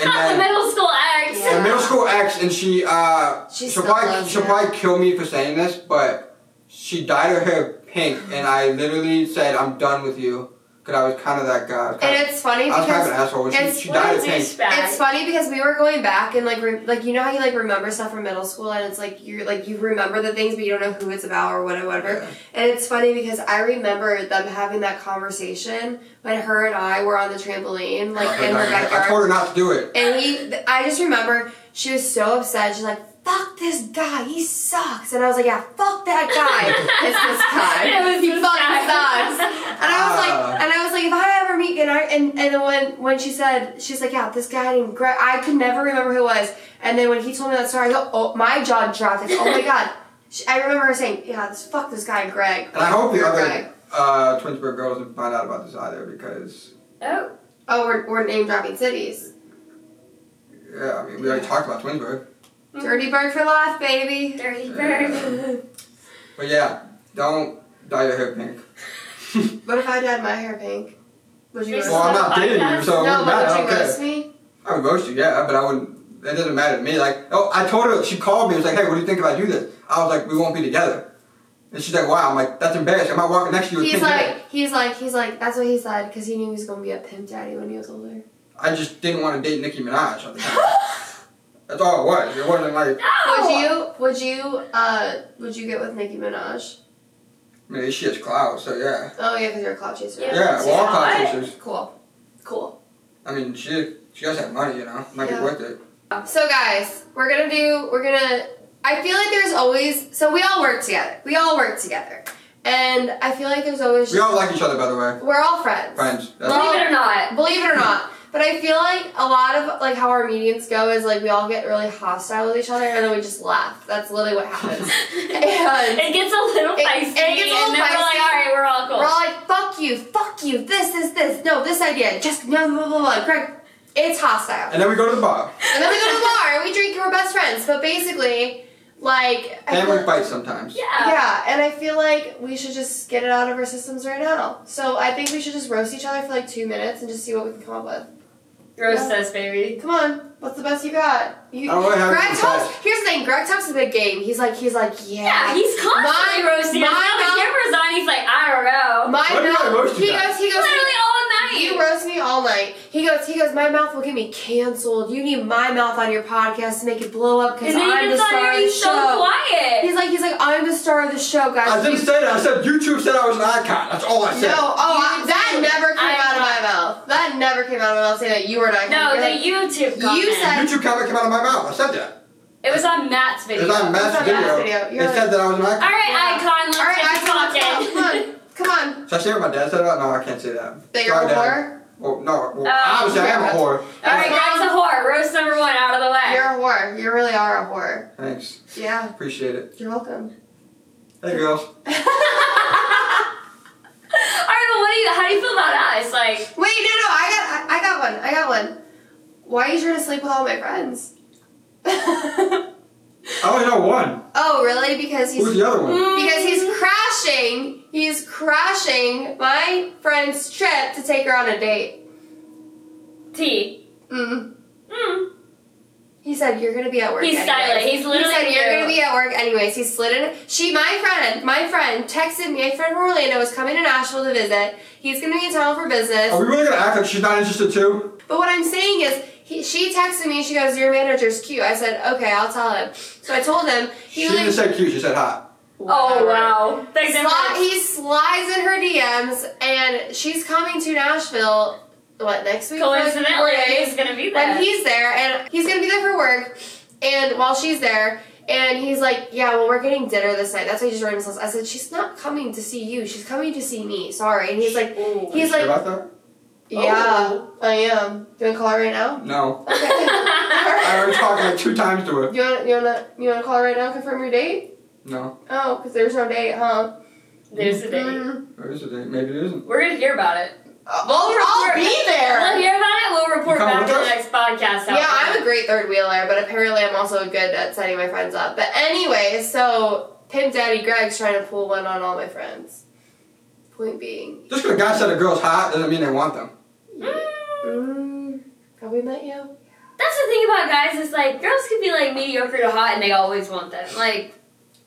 And Not the then- middle school ex. Yeah. in middle school ex, and she uh, She she'll still probably loves she'll him. probably kill me for saying this, but she dyed her hair pink, and I literally said I'm done with you because I was kind of that guy. And it's funny because I was kind of an asshole. She, it's- she What dyed a it pink. douchebag. it's funny because we were going back and like re- like you know how you like remember stuff from middle school and it's like you're like you remember the things but you don't know who it's about or whatever whatever. Yeah. And it's funny because I remember them having that conversation when her and I were on the trampoline, like in her backyard. I told her not to do it. And he, I just remember she was so upset. She's like, "Fuck this guy, he sucks." And I was like, "Yeah, fuck that guy. it's this guy. It was he this fucking guy. sucks." And I was Ah. like, and I was like, if I ever meet, and I, and and then when when she said, she's like, "Yeah, this guy named Greg." I could never remember who it was. And then when he told me that story, I go, "Oh, my jaw dropped." I go, "Oh my god." She, I remember her saying, "Yeah, this fuck this guy, Greg." And I hope the Greg. other uh, Twinsburg girls didn't find out about this either because Oh. Oh, we're, we're name dropping cities. yeah, I mean we already talked about Twinsburg. Dirty bird for life, baby. Dirty bird. But yeah, don't dye your hair pink. What if I dyed my hair pink? Would you This Well, I'm not dating you, so it no, wouldn't but matter. I would don't you care. me? I would roast you, yeah, but I wouldn't. It doesn't matter to me. Like, oh, I told her. She called me. and Was like, hey, what do you think if I do this? I was like, we won't be together. And she's like, wow. I'm like, that's embarrassing. I'm not walking next to you He's pink hair. like, he's like, he's like, that's what he said because he knew he was gonna be a pimp daddy when he was older. I just didn't want to date Nicki Minaj at the time. That's all it was. It wasn't like, No. Would you, would you, uh, would you get with Nicki Minaj? I mean, she has clout, so yeah. Oh yeah, because you're a clout chaser. Yeah. Yeah, well, all clout chasers. Cool, cool. I mean, she she does have money, you know. Might Yeah. be worth it. So guys, we're gonna do, we're gonna. I feel like there's always, so we all work together. We all work together, and I feel like there's always. We all like each other, by the way. We're all friends. Friends. That's, Believe it or not. Believe it or not. But I feel like a lot of like how our meetings go is like we all get really hostile with each other and then we just laugh. That's literally what happens. And- it gets a little It- feisty, it gets a little and then we're like, all right, we're all cool. We're all like, fuck you, fuck you, this, this, this, no, this idea, just no, blah, blah, blah. Greg, it's hostile. and then we go to the bar. And then we go to the bar and we drink and we're best friends. But basically, like, I And we fight sometimes. yeah. yeah, and I feel like we should just get it out of our systems right now. So I think we should just roast each other for like two minutes and just see what we can come up with. Roast us, baby. Come on, what's the best you got? You, I don't really have Greg talks. say. Here's the thing. Greg talks a big game. He's like, he's like, yeah. Yeah, he's constantly My- roasting my Now the mouth- camera's on, he's like, I don't know. My What did I mouth. roast you He guys? goes. He goes. Literally all night. night. You roast me all night. He goes, he goes, my mouth will get me canceled. You need my mouth on your podcast to make it blow up because I'm the star thought of you the so show. quiet. He's like, he's like, I'm the star of the show, guys. I didn't You- say that. I said YouTube said I was an icon. That's all I said. No, oh, I, You that never came I out of my mouth. That never came out of my mouth saying that you were not. no, the like, YouTube comment. You said- YouTube comment came out of my mouth. I said that. it was on Matt's video. It was on Matt's on video. Matt's video. It You're said that I was an icon. All right, Yeah. icon. Let's all right, get I to come on, talking. come on, come on. Should I say what my dad said about? No, I can't say that. That you're a whore. Well, no. Well, Oh, obviously I am a whore. All right, Greg's a whore. Roast number one out of the way. You're a whore. You really are a whore. Thanks. Yeah, Appreciate it. you're welcome. Hey, girls. All right, well, what do you? How do you feel about us? Like, Wait, no, no, I got, I, I got one. I got one. Why are you trying to sleep with all my friends? Oh I only know one. oh, really? Because he's Who's the other one? because he's crashing. He's crashing my friend's trip to take her on a date. T. Mm. Mm. He said you're gonna be at work. He's anyways." silent. He's literally He said you're cute. gonna be at work anyways. He slid in. She, my friend, my friend, texted me. My friend from Orlando was coming to Nashville to visit. He's gonna be in town for business. Are we really gonna act like she's not interested too? But what I'm saying is, he, she texted me. She goes, "Your manager's cute." I said, "Okay, I'll tell him." So I told him. He She was didn't say cute. She said hot. Oh wow. Sli- he slides in her DMs, and she's coming to Nashville. What next week? for, like, Coincidentally, four he's gonna be there. when he's there, and he's gonna be there for work, and while she's there, and he's like, "Yeah, well, we're getting dinner this night." That's why he just wrote himself. I said, "She's not coming to see you. She's coming to see me." Sorry, and he's like, Ooh. He's like- about that? "Yeah, I am." Do you want to call her right now? No. Okay. I already talked like two times to her. you wanna you want to you want to call her right now? Confirm your date? No. Oh, because there's no date, huh? There's a date. Mm. Or is it? Maybe it isn't. We're gonna hear about it. Uh, well, I'll be We'll there. hear about it. We'll report You back coming to the next podcast. Yeah, it I'm a great third wheeler, but apparently I'm also good at setting my friends up. But anyway, so Pimp Daddy Greg's trying to pull one on all my friends. Point being, Just because a guy said a girl's hot doesn't mean they want them. mm, have we met you? That's the thing about guys. Is like girls can be like mediocre to hot, and they always want them. Like,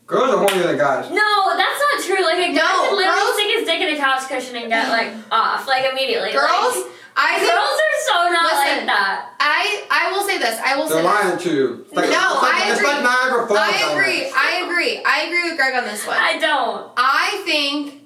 Girls are hornier than guys. no, that's not true. Like a guy No, could literally girls- stick his dick in a couch cushion and get like off, like immediately. Girls, Like, I think, girls are so not Listen, like that. I I will say this. I will They're say this. lying to you. It's like, No, it's like, I It's agree. like Niagara Falls. I agree. I agree. I agree with Greg on this one. I don't. I think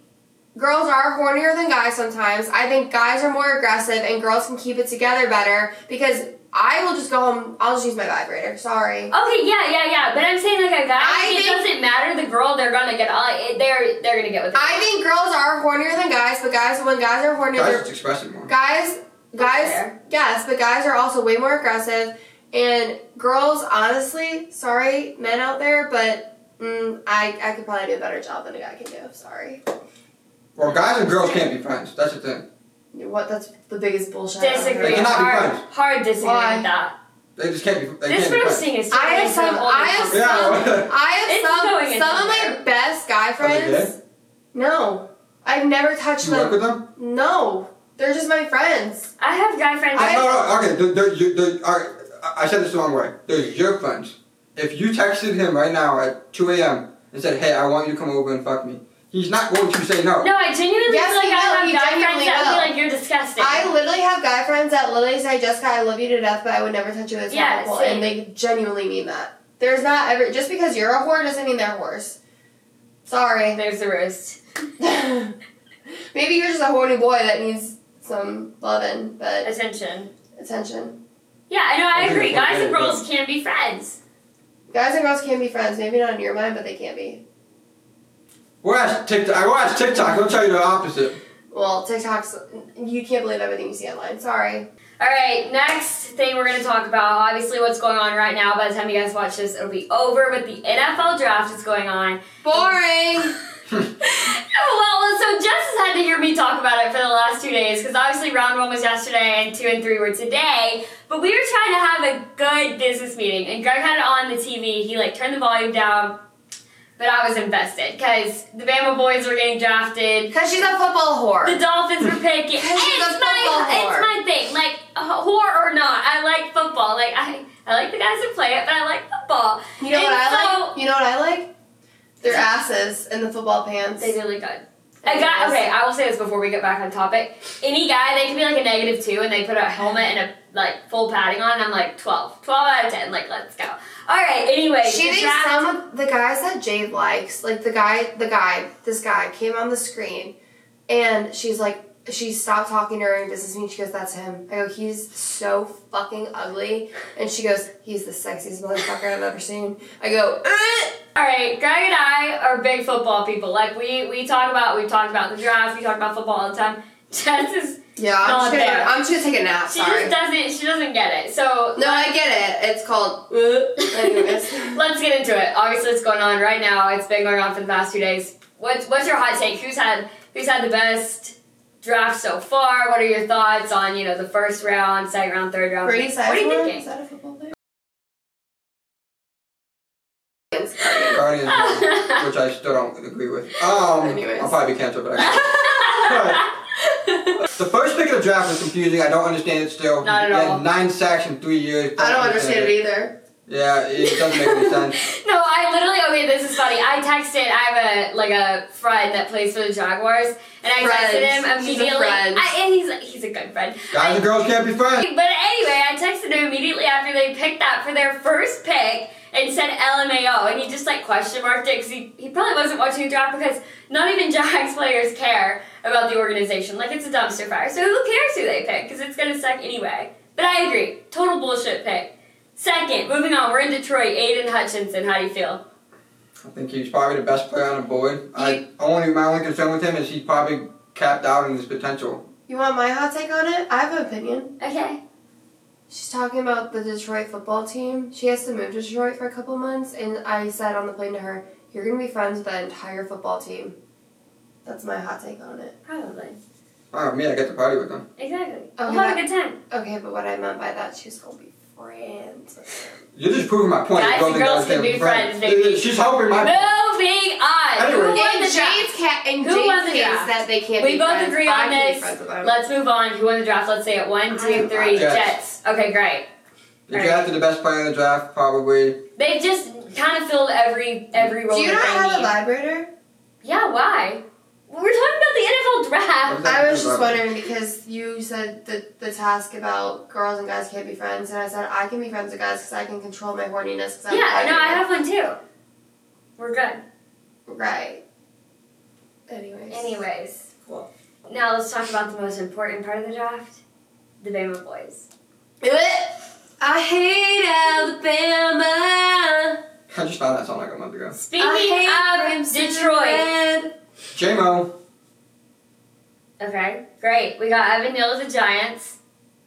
girls are hornier than guys sometimes. I think guys are more aggressive and girls can keep it together better because I will just go home. I'll just use my vibrator. Sorry. Okay, yeah, yeah, yeah. But I'm saying like a guy, I it think- doesn't matter the girl. They're gonna get. All, they're they're gonna get with. the I think girls are hornier than guys, but guys, when guys are hornier, Guys they're just express it more. guys, guys, yes, but guys are also way more aggressive. And girls, honestly, sorry, men out there, but mm, I I could probably do a better job than a guy can do. Sorry. Well, guys and girls can't be friends. That's the thing. What? That's the biggest bullshit. Disagree. heard. They cannot be hard, friends. hard disagree Why? with that. They just can't be. They This can't be friends. roasting is I have turning into a some- I have conversation. Yeah. I have It's some some of my best guy friends. No, I've never touched You work with them? No, they're just my friends. I have guy friends. I- no, no, okay. They're, they're, you- they're, all right, I I said this the wrong way. They're your friends. If you texted him right now at 2 a.m. and said, hey, I want you to come over and fuck me, he's not going to say no. no, I genuinely Yes, feel like he I have guy friends genuinely that will. feel like you're disgusting. I literally have guy friends that literally say, Jessica, I love you to death, but I would never touch you as Yeah, yeah, same. and they genuinely mean that. There's not ever just because you're a whore doesn't mean they're whores. Sorry. There's the roast. Maybe you're just a horny boy that needs some loving, but Attention. attention. Yeah, I know. I agree. Guys and girls can be friends. Guys and girls can be friends. Maybe not in your mind, but they can be. Watch TikTok. I watch TikTok. I'll tell you the opposite. Well, TikTok's you can't believe everything you see online. Sorry. All right, next thing we're going to talk about, obviously what's going on right now. By the time you guys watch this, it'll be over, but the NFL draft is going on. Boring. well, so Jess has had to hear me talk about it for the last two days because obviously round one was yesterday and two and three were today. But we were trying to have a good business meeting, and Greg had it on the TV. He like turned the volume down, but I was invested because the Bama boys were getting drafted. Because she's a football whore. The Dolphins were picking. She's a it's my football it's my thing. Like uh, whore or not, I like football. Like I I like the guys that play it, but I like football. You know And what I so- like? You know what I like? Their asses and the football pants. They really good. A guy, okay, I will say this before we get back on topic. Any guy, they can be like a negative two and they put a helmet and a like full padding on, I'm like 12. 12 out of 10. Like, let's go. Alright, anyway. She thinks draft- some of the guys that Jayde likes, like the guy, the guy, this guy came on the screen, and she's like, she stopped talking to her and business meeting. She goes, "That's him." I go, "He's so fucking ugly," and she goes, "He's the sexiest motherfucker I've ever seen." I go, "Ugh." All right, Greg and I are big football people. Like we we talk about we talk about the draft. We talk about football all the time. Jess is "Yeah, I'm Not just, gonna, there. I'm just gonna take a nap." she Sorry. just doesn't she doesn't get it. So no, I get it. It's called. Anyways, let's get into it. Obviously, it's going on right now. It's been going on for the past two days. What's what's your hot take? Who's had who's had the best draft so far? What are your thoughts on you know the first round, second round, third round? Brady what are you Sizemore? thinking? Is that a football player? Guardians, which I still don't agree with. Um, Anyways. I'll probably be canceled, but I. the first pick of the draft was confusing. I don't understand it still. Not at all. Nine sacks in three years. I don't understand it either. Yeah, it doesn't make any sense. No, I literally okay. This is funny. I texted. I have a like a friend that plays for the Jaguars, and I texted him Friends. She's a immediately. friend. I, and he's he's a good friend. Guys and girls can't be friends. But anyway, I texted him immediately after they picked that for their first pick and said LMAO, and he just like question marked it because he, he probably wasn't watching the draft because not even Jags players care about the organization. Like it's a dumpster fire. So who cares who they pick? Because it's gonna suck anyway. But I agree, total bullshit pick. Second, moving on, we're in Detroit. Aidan Hutchinson, how do you feel? I think he's probably the best player on the board. I only my only concern with him is he's probably capped out in his potential. You want my hot take on it? I have an opinion. Okay. She's talking about the Detroit football team. She has to move to Detroit for a couple months, and I said on the plane to her, "You're gonna be friends with the entire football team." That's my hot take on it. Probably. Oh, me, I get to party with them. Exactly. Okay, we'll have a good time. Okay, but what I meant by that, she's gonna be friends. You're just proving my point. Guys You don't and think girls I can was be friends. friends, baby. She's helping my point. Moving on. Anyway. Who won the draft? Jayde's cat, in Who Jayde's won the case, draft? that they can't We be both agree on can this. friends with them. Let's move on. Who won the draft? Let's say it. One, two, three. Jets. Jets. Okay, great. The draft is the best player in the draft, probably. They've just kind of filled every every role Do you that not have a vibrator? yeah, why? We're talking about the NFL draft. I was just wondering because you said the the task about girls and guys can't be friends, and I said I can be friends with guys because I can control my horniness. Cause I'm Yeah, no, I have one too. We're good. Right. Anyways. Anyways. Cool. Now let's talk about the most important part of the draft. The Bama boys. Do it! I hate Alabama. I just found that song like a month ago. Speaking I hate of crimson Detroit. red. J-Mo. Okay, great. We got Evan Neal to the Giants,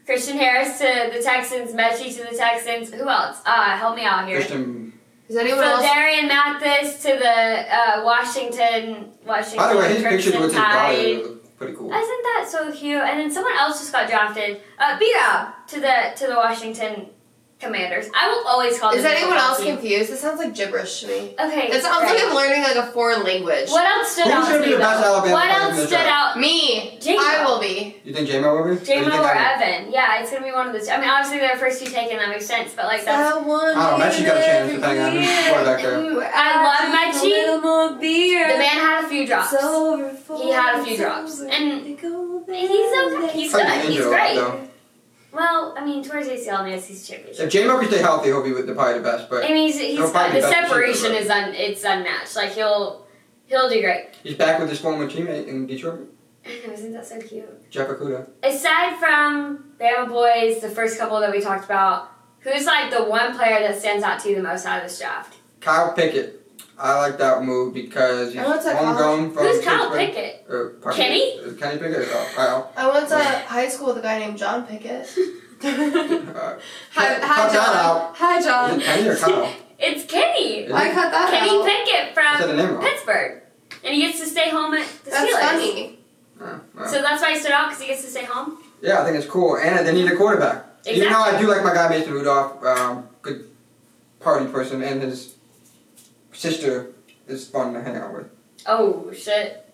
Christian Harris to the Texans, Metchie to the Texans. Who else? Uh, help me out here. Christian. Is anyone else? Darian Mathis to the uh, Washington Washington By the way, his pictures Crimson with his daughter Tide. pretty cool. Isn't that so cute? And then someone else just got drafted. Uh, B-Rob to the to the Washington Commanders. I will always call Is them anyone else team. confused? It sounds like gibberish to me. Okay. It sounds great. like I'm learning like a foreign language. What else stood Who's out gonna be the best? Alabama What else stood out? Me. J-Mo. I will be. You think J-Mo will be? Or J-Mo think or Evan? Evan. Yeah, it's gonna be one of the two. I mean, obviously they're first two taken. That makes sense. But like that's That one I don't know, Metchie got a chance depending on who's quarterback there. I love Metchie. A more beer. the man had a few drops. It's He had a few drops. And He's there, okay. He's good. He's injured a lot, great. Well, I mean, towards ACL and SEC championship. If J-Mo can stay healthy, he'll be with the probably the best. But I mean, he's, he's He'll probably the separation is un, it's unmatched. Like he'll he'll do great. he's back with his former teammate in Detroit, Isn't that so cute? Jeff Okudah. Aside from Bama boys, the first couple that we talked about, who's like the one player that stands out to you the most out of this draft? Kyle Pickett. I like that move because he's I went to homegrown from Who's Kyle Pittsburgh. Pickett? Or, pardon Kenny? me? Is Kenny Pickett? Oh, Kyle. I went to high school with a guy named John Pickett. Uh, hi, cut hi, that John. out. Hi, Is John. it Kenny or Kyle? It's Kenny. Is I it? cut that Kenny out. Pickett I from. Pittsburgh, and he gets to stay home at the That's Steelers. funny. Wow. So that's why he stood out because he gets to stay home. Yeah, I think it's cool, and they need a quarterback. Exactly. Even though I do like my guy Mason Rudolph, um, good party person, and his sister is fun to hang out with. Oh shit!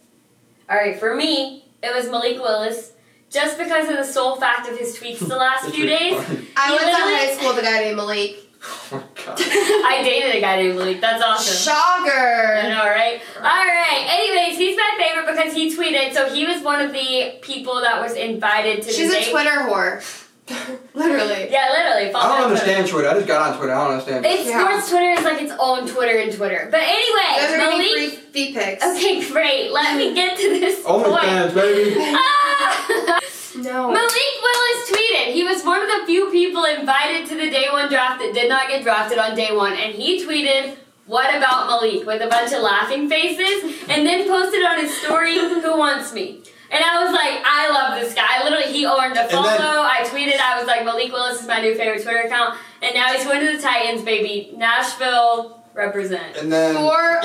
All right, for me, it was Malik Willis, just because of the sole fact of his tweets the last few days. I went to high school with a guy named Malik. Oh my God. I dated a guy named Malik. That's awesome. I Shocker. know, right? All right. Anyways, he's my favorite because he tweeted. So he was one of the people that was invited to. She's the a date. Twitter whore. Literally. Yeah, literally. Follow I don't him on Twitter. understand Twitter. I just got on Twitter. I don't understand. It's Yeah. sports Twitter is like its own Twitter in Twitter. But anyway, Those are gonna Malik. free feet pics. Okay, great. Let me get to this point. OnlyFans, baby. Ah! No. Malik Willis tweeted. He was one of the few people invited to the day one draft that did not get drafted on day one, and he tweeted. What about Malik with a bunch of laughing faces and then posted on his story, Who wants me? And I was like, I love this guy. Literally, he earned a And follow. then- I tweeted, I was like, Malik Willis is my new favorite Twitter account. And now he's going to the Titans, baby. Nashville represent. And then Four hours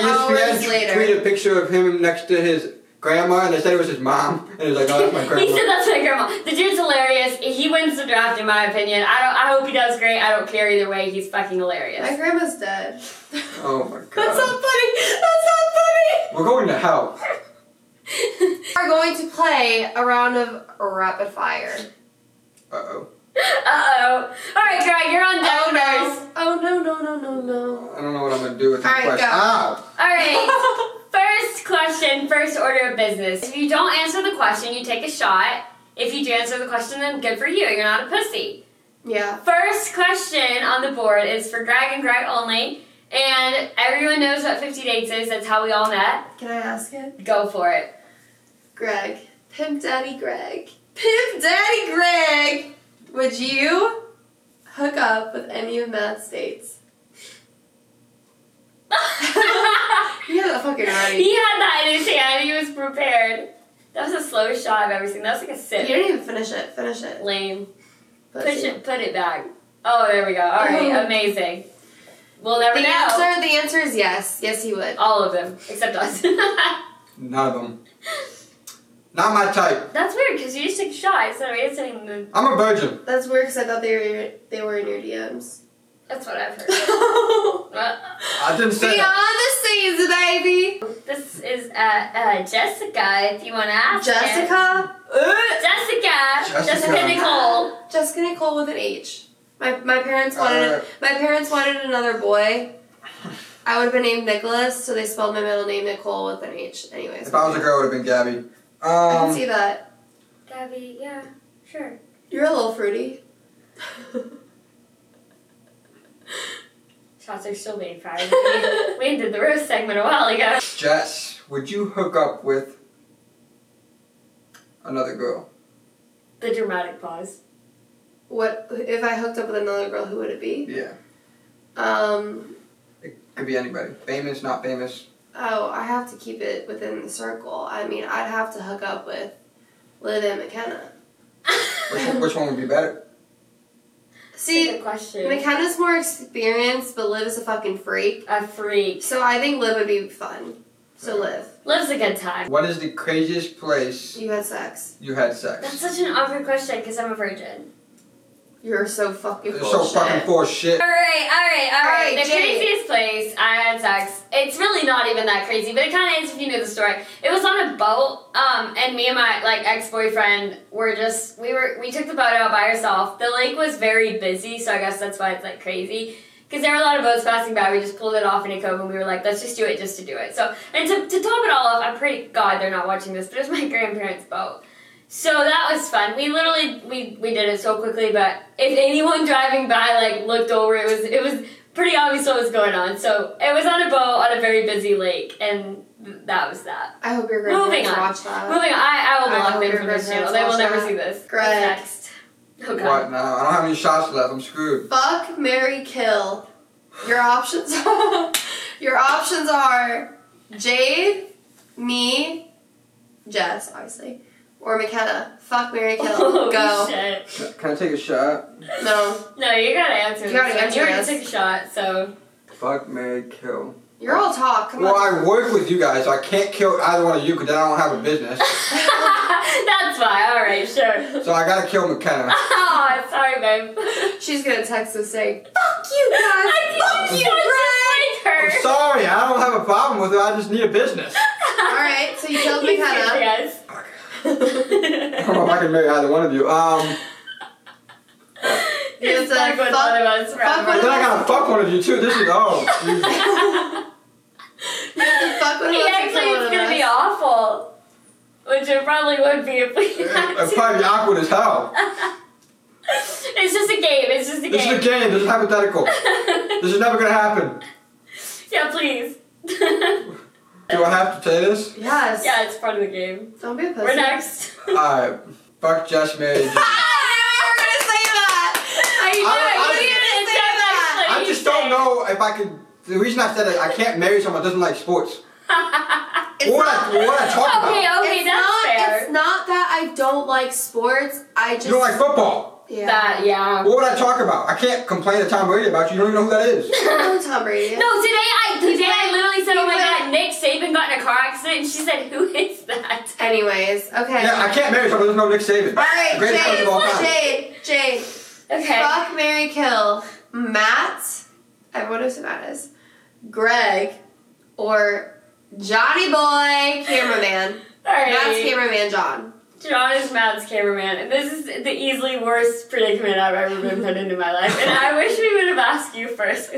ESPN later. tweeted a picture of him next to his grandma, and they said it was his mom. And he was like, oh, that's my grandma. He grandma." said that's my grandma. The dude's hilarious. He wins the draft, in my opinion. I don't. I hope he does great. I don't care either way. He's fucking hilarious. My grandma's dead. oh my god. That's not funny. That's not funny. We're going to hell. We're going to play a round of rapid fire. Uh oh. Uh oh. All right, Greg, you're on deck first. Oh no no no no no. I don't know what I'm gonna do with this All right, question. go. Ow! All right. First question, first order of business. If you don't answer the question, you take a shot. If you do answer the question, then good for you. You're not a pussy. Yeah. First question on the board is for Greg and Greg only. And everyone knows what 50 Dates is. That's how we all met. Can I ask it? Go for it. Greg. Pimp Daddy Greg. Pimp Daddy Greg. Would you hook up with any of Matt's dates? he had that fucking ready. he had that in his hand. He was prepared. That was the slowest shot I've ever seen. That was like a sip. You didn't even finish it. Finish it. Lame. Push Pussy. it. Put it back. Oh, there we go. All right. Oh. Amazing. We'll never The know. answer, the answer is yes. Yes, he would. All of them except us. None of them. Not my type. That's weird because you just took a shot instead of answering the. I'm a virgin. That's weird because I thought they were they were in your DMs. That's what I've heard. Beyond I didn't say that. the seas, baby. this is uh, uh, Jessica. If you want to ask. her. Jessica. Jessica. Jessica. Jessica Nicole. Jessica Nicole with an H. My my parents wanted Uh. my parents wanted another boy. I would have been named Nicholas, so they spelled my middle name Nicole with an H. Anyways, If I was a girl, it would have been Gabby. I can Um, see that. Gabby. Yeah. Sure. You're a little fruity. Shots are still being fired. We, we ended the roast segment a while ago. Jess, would you hook up with another girl? The dramatic pause. What if I hooked up with another girl? Who would it be? Yeah. Um. It could be anybody. Famous, not famous. Oh, I have to keep it within the circle. I mean, I'd have to hook up with Liv and McKenna. Which, one- which one would be better? See, Good question. McKenna's more experienced, but Liv is a fucking freak. A freak. So I think Liv would be fun. So Liv, Lives a good time. What is the craziest place you had sex. you had sex. That's such an awkward question because I'm a virgin. You're so fucking You're full so fucking for shit. All right, all right, all All right. right, The Jay. craziest place I had sex. It's really not even that crazy, but it kind of is if you know the story. It was on a boat, um, and me and my like ex boyfriend were just we were we took the boat out by ourselves. The lake was very busy, so I guess that's why it's like crazy. Because there were a lot of boats passing by, we just pulled it off in a cove and we were like, let's just do it just to do it. So, and to, to top it all off, I'm pretty God they're not watching this, but it was my grandparents' boat. So that was fun. We literally we we did it so quickly, but if anyone driving by like looked over, it was it was pretty obvious what was going on. So it was on a boat on a very busy lake, and th- that was that. I hope your Moving grandparents on. watch that. Moving on, I, I will I block hope them your from this channel. grandparents They will never that. see this. Greg. What's next? Oh What now? I don't have any shots left. I'm screwed. Fuck, Mary, kill. Your options. Are, your options are Jayde, me, Jess, obviously, or McKenna. Fuck, Mary, kill. Oh, Go. shit. Can I take a shot? No, No, you gotta answer You this gotta one. answer You already this. took a shot, so. Fuck, Mary, kill. you're all talk. Come Well, on. I work with you guys, so I can't kill either one of you because then I don't have a business. That's fine. All right, sure. So I gotta kill McKenna. Oh, sorry, babe. She's gonna text us saying, "Fuck you guys, I fuck think you, you Greg." like her. I'm sorry, I don't have a problem with it. I just need a business. All right, so you killed He's McKenna. Yes. I don't know if I can marry either one of you. Um, You have Fuck with fuck- one of us fuck forever. with Then I gotta fuck one of you too. This is oh. You have to fuck with He us actually kill it's gonna be awful. Which it probably would be if we had It'd to. probably be awkward as hell. it's just a game. It's just a game. This is a game. game. This is hypothetical. This is never gonna happen. yeah, please. Do I have to say this? Yes. yeah, it's part of the game. Don't be a pussy. We're next. Alright. Fuck Josh Mary. Jane. I knew we were gonna say that. I knew I- I, I- knew gonna say that. I just don't know if I could. The reason I said it, I can't marry someone that doesn't like sports. It's What not- I, what I talk okay, about? okay, it's that's not. fair. It's not that I don't like sports. I just You don't like football. Yeah. That, yeah. What would I talk about? I can't complain to Tom Brady about you. You don't even know who that is. Tom Brady. No, today I today I literally said, "Oh my God, Nick Saban got in a car accident," and she said, "Who is that?" Anyways, okay. Yeah, I can't marry someone that doesn't know Nick Saban. All right, The greatest coach of all time. Jayde, Jayde, Jayde. Okay. Fuck, Mary, kill Matt. Everyone knows who Matt is. Greg or Johnny Boy, cameraman. All right. Matt's cameraman, John. John is Matt's cameraman, and this is the easily worst predicament I've ever been put into my life. And I wish we would have asked you first,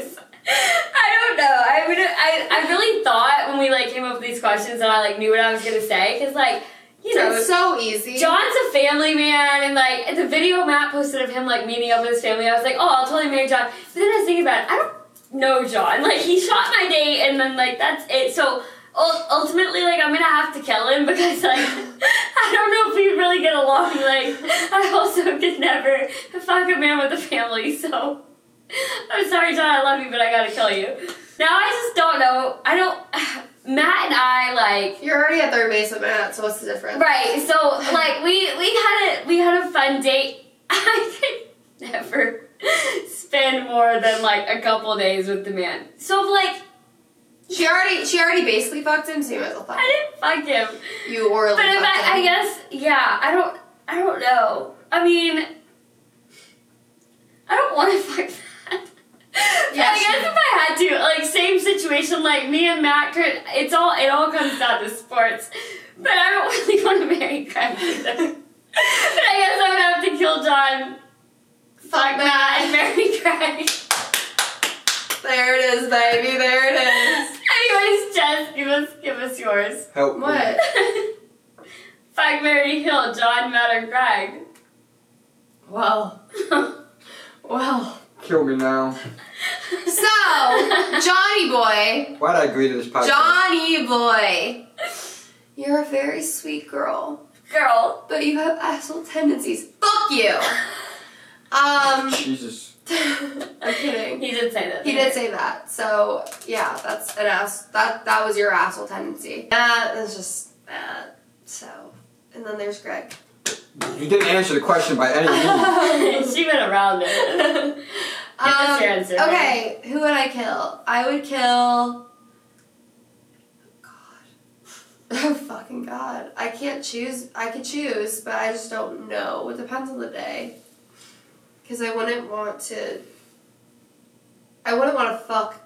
I don't know. I would. I I really thought when we like came up with these questions that I like knew what I was gonna say, because like you know. it's so easy. John's a family man, and like the video Matt posted of him like meeting up with his family, I was like, oh, I'll totally marry John. But then I was thinking about it, I don't know John. Like he shot my date, and then like that's it. So ultimately, like I'm gonna have to kill him because like I don't know if we really get along. Like I also could never fuck a man with a family, so I'm sorry, John. I love you, but I gotta kill you. Now I just don't know. I don't. Matt and I like. You're already at third base with Matt, so what's the difference? Right. So like we we had a we had a fun date. I could never spend more than like a couple days with the man. So like She already, she already basically fucked him, so you might as well fuck I didn't fuck him. You orally But if I, I guess yeah, I don't I don't know. I mean I don't want to fuck that. Yeah, I guess if I had to, like same situation, like me and Matt could it's all it all comes down to sports. But I don't really want to marry Craig either. but I guess I would have to kill John, fuck Matt, and marry Craig. There it is, baby. There it is. Anyways, Jess, give us give us yours. Help me. What? fuck Mary Hill, John, Matt, or Craig. Well, well. Kill me now. So, Johnny boy, Why'd I agree to this podcast? Johnny boy, you're a very sweet girl, Girl. but you have asshole tendencies. Fuck you. Um, Jesus. I'm kidding. He did say that. He did say that. So yeah, that's an ass. That that was your asshole tendency. Yeah, That is just that. So, and then there's Greg. You didn't answer the question by any means. she went around it. Give us your answer. Um, okay, who would I kill? I would kill. God. Oh fucking god! I can't choose. I could choose, but I just don't know. It depends on the day. Because I wouldn't want to. I wouldn't want to fuck.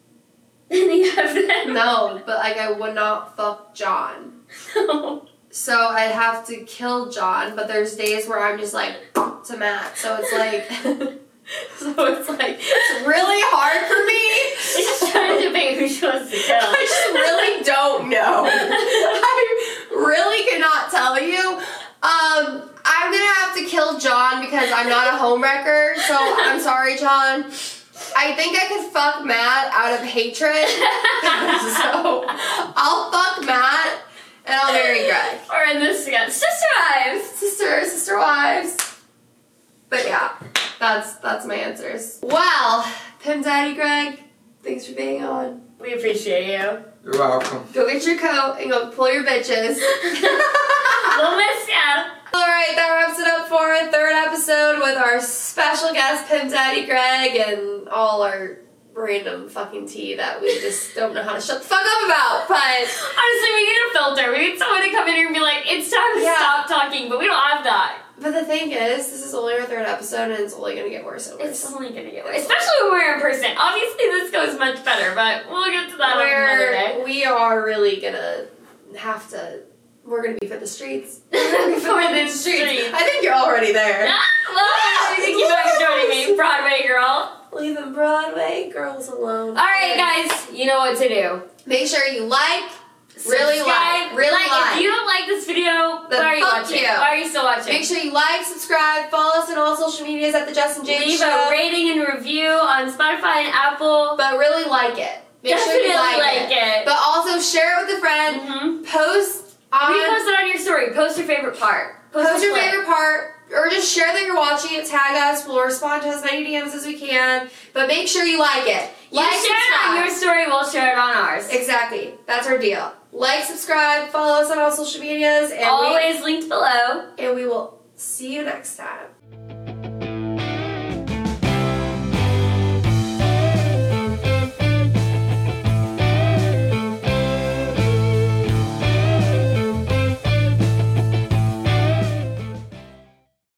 Any of them? No, but like I would not fuck John. No. So I'd have to kill John, but there's days where I'm just like to Matt. So it's like So it's like it's really hard for me. Just trying to debate who she wants to kill. I just really don't know. I really cannot tell you. Um, I'm gonna have to kill John because I'm not a homewrecker. So I'm sorry, John. I think I could fuck Matt out of hatred. so I'll fuck Matt and I'll marry Greg. Or in this again. Sister Wives! Sister, sister wives. But yeah, that's that's my answers. Well, Pim Daddy Greg, thanks for being on. We appreciate you. You're welcome. Go get your coat and go pull your bitches. we'll miss ya. Alright, that wraps it up for our third episode with our special guest, Pim Daddy Greg, and all our random fucking tea that we just don't know how to shut the fuck up about. But Honestly, we need a filter. We need someone to come in here and be like, it's time to Yeah. stop talking, but we don't have that. but the thing is, this is only our third episode and it's only gonna get worse and worse. It's only gonna get worse. Especially when we're in person. Obviously, this goes much better, but we'll get to that on another day. We are really gonna have to we're gonna be for the streets. For the streets. I think you're already there. Ah, well, thank you for joining me, Broadway girl. Leaving Broadway girls alone. All right, guys, you know what to do. Make sure you like, Really Subscribe, like, really like. If you don't like this video, Then why are you watching? you. Why are you still watching? make sure you like, subscribe, follow us on all social medias at the Jess and Jayde Leave Show. a rating and review on Spotify and Apple. but really like it. Make Definitely sure you like, like it. it. But also share it with a friend. Mm-hmm. Post Uh, on Repost it on your story. Post your favorite part. post the your favorite part, or just share that you're watching it. Tag us. We'll respond to as many DMs as we can. But make sure you like it. You like, share it on your story, we'll share it on ours. Exactly. That's our deal. Like, subscribe, follow us on all social medias, and Always linked below. and we will see you next time.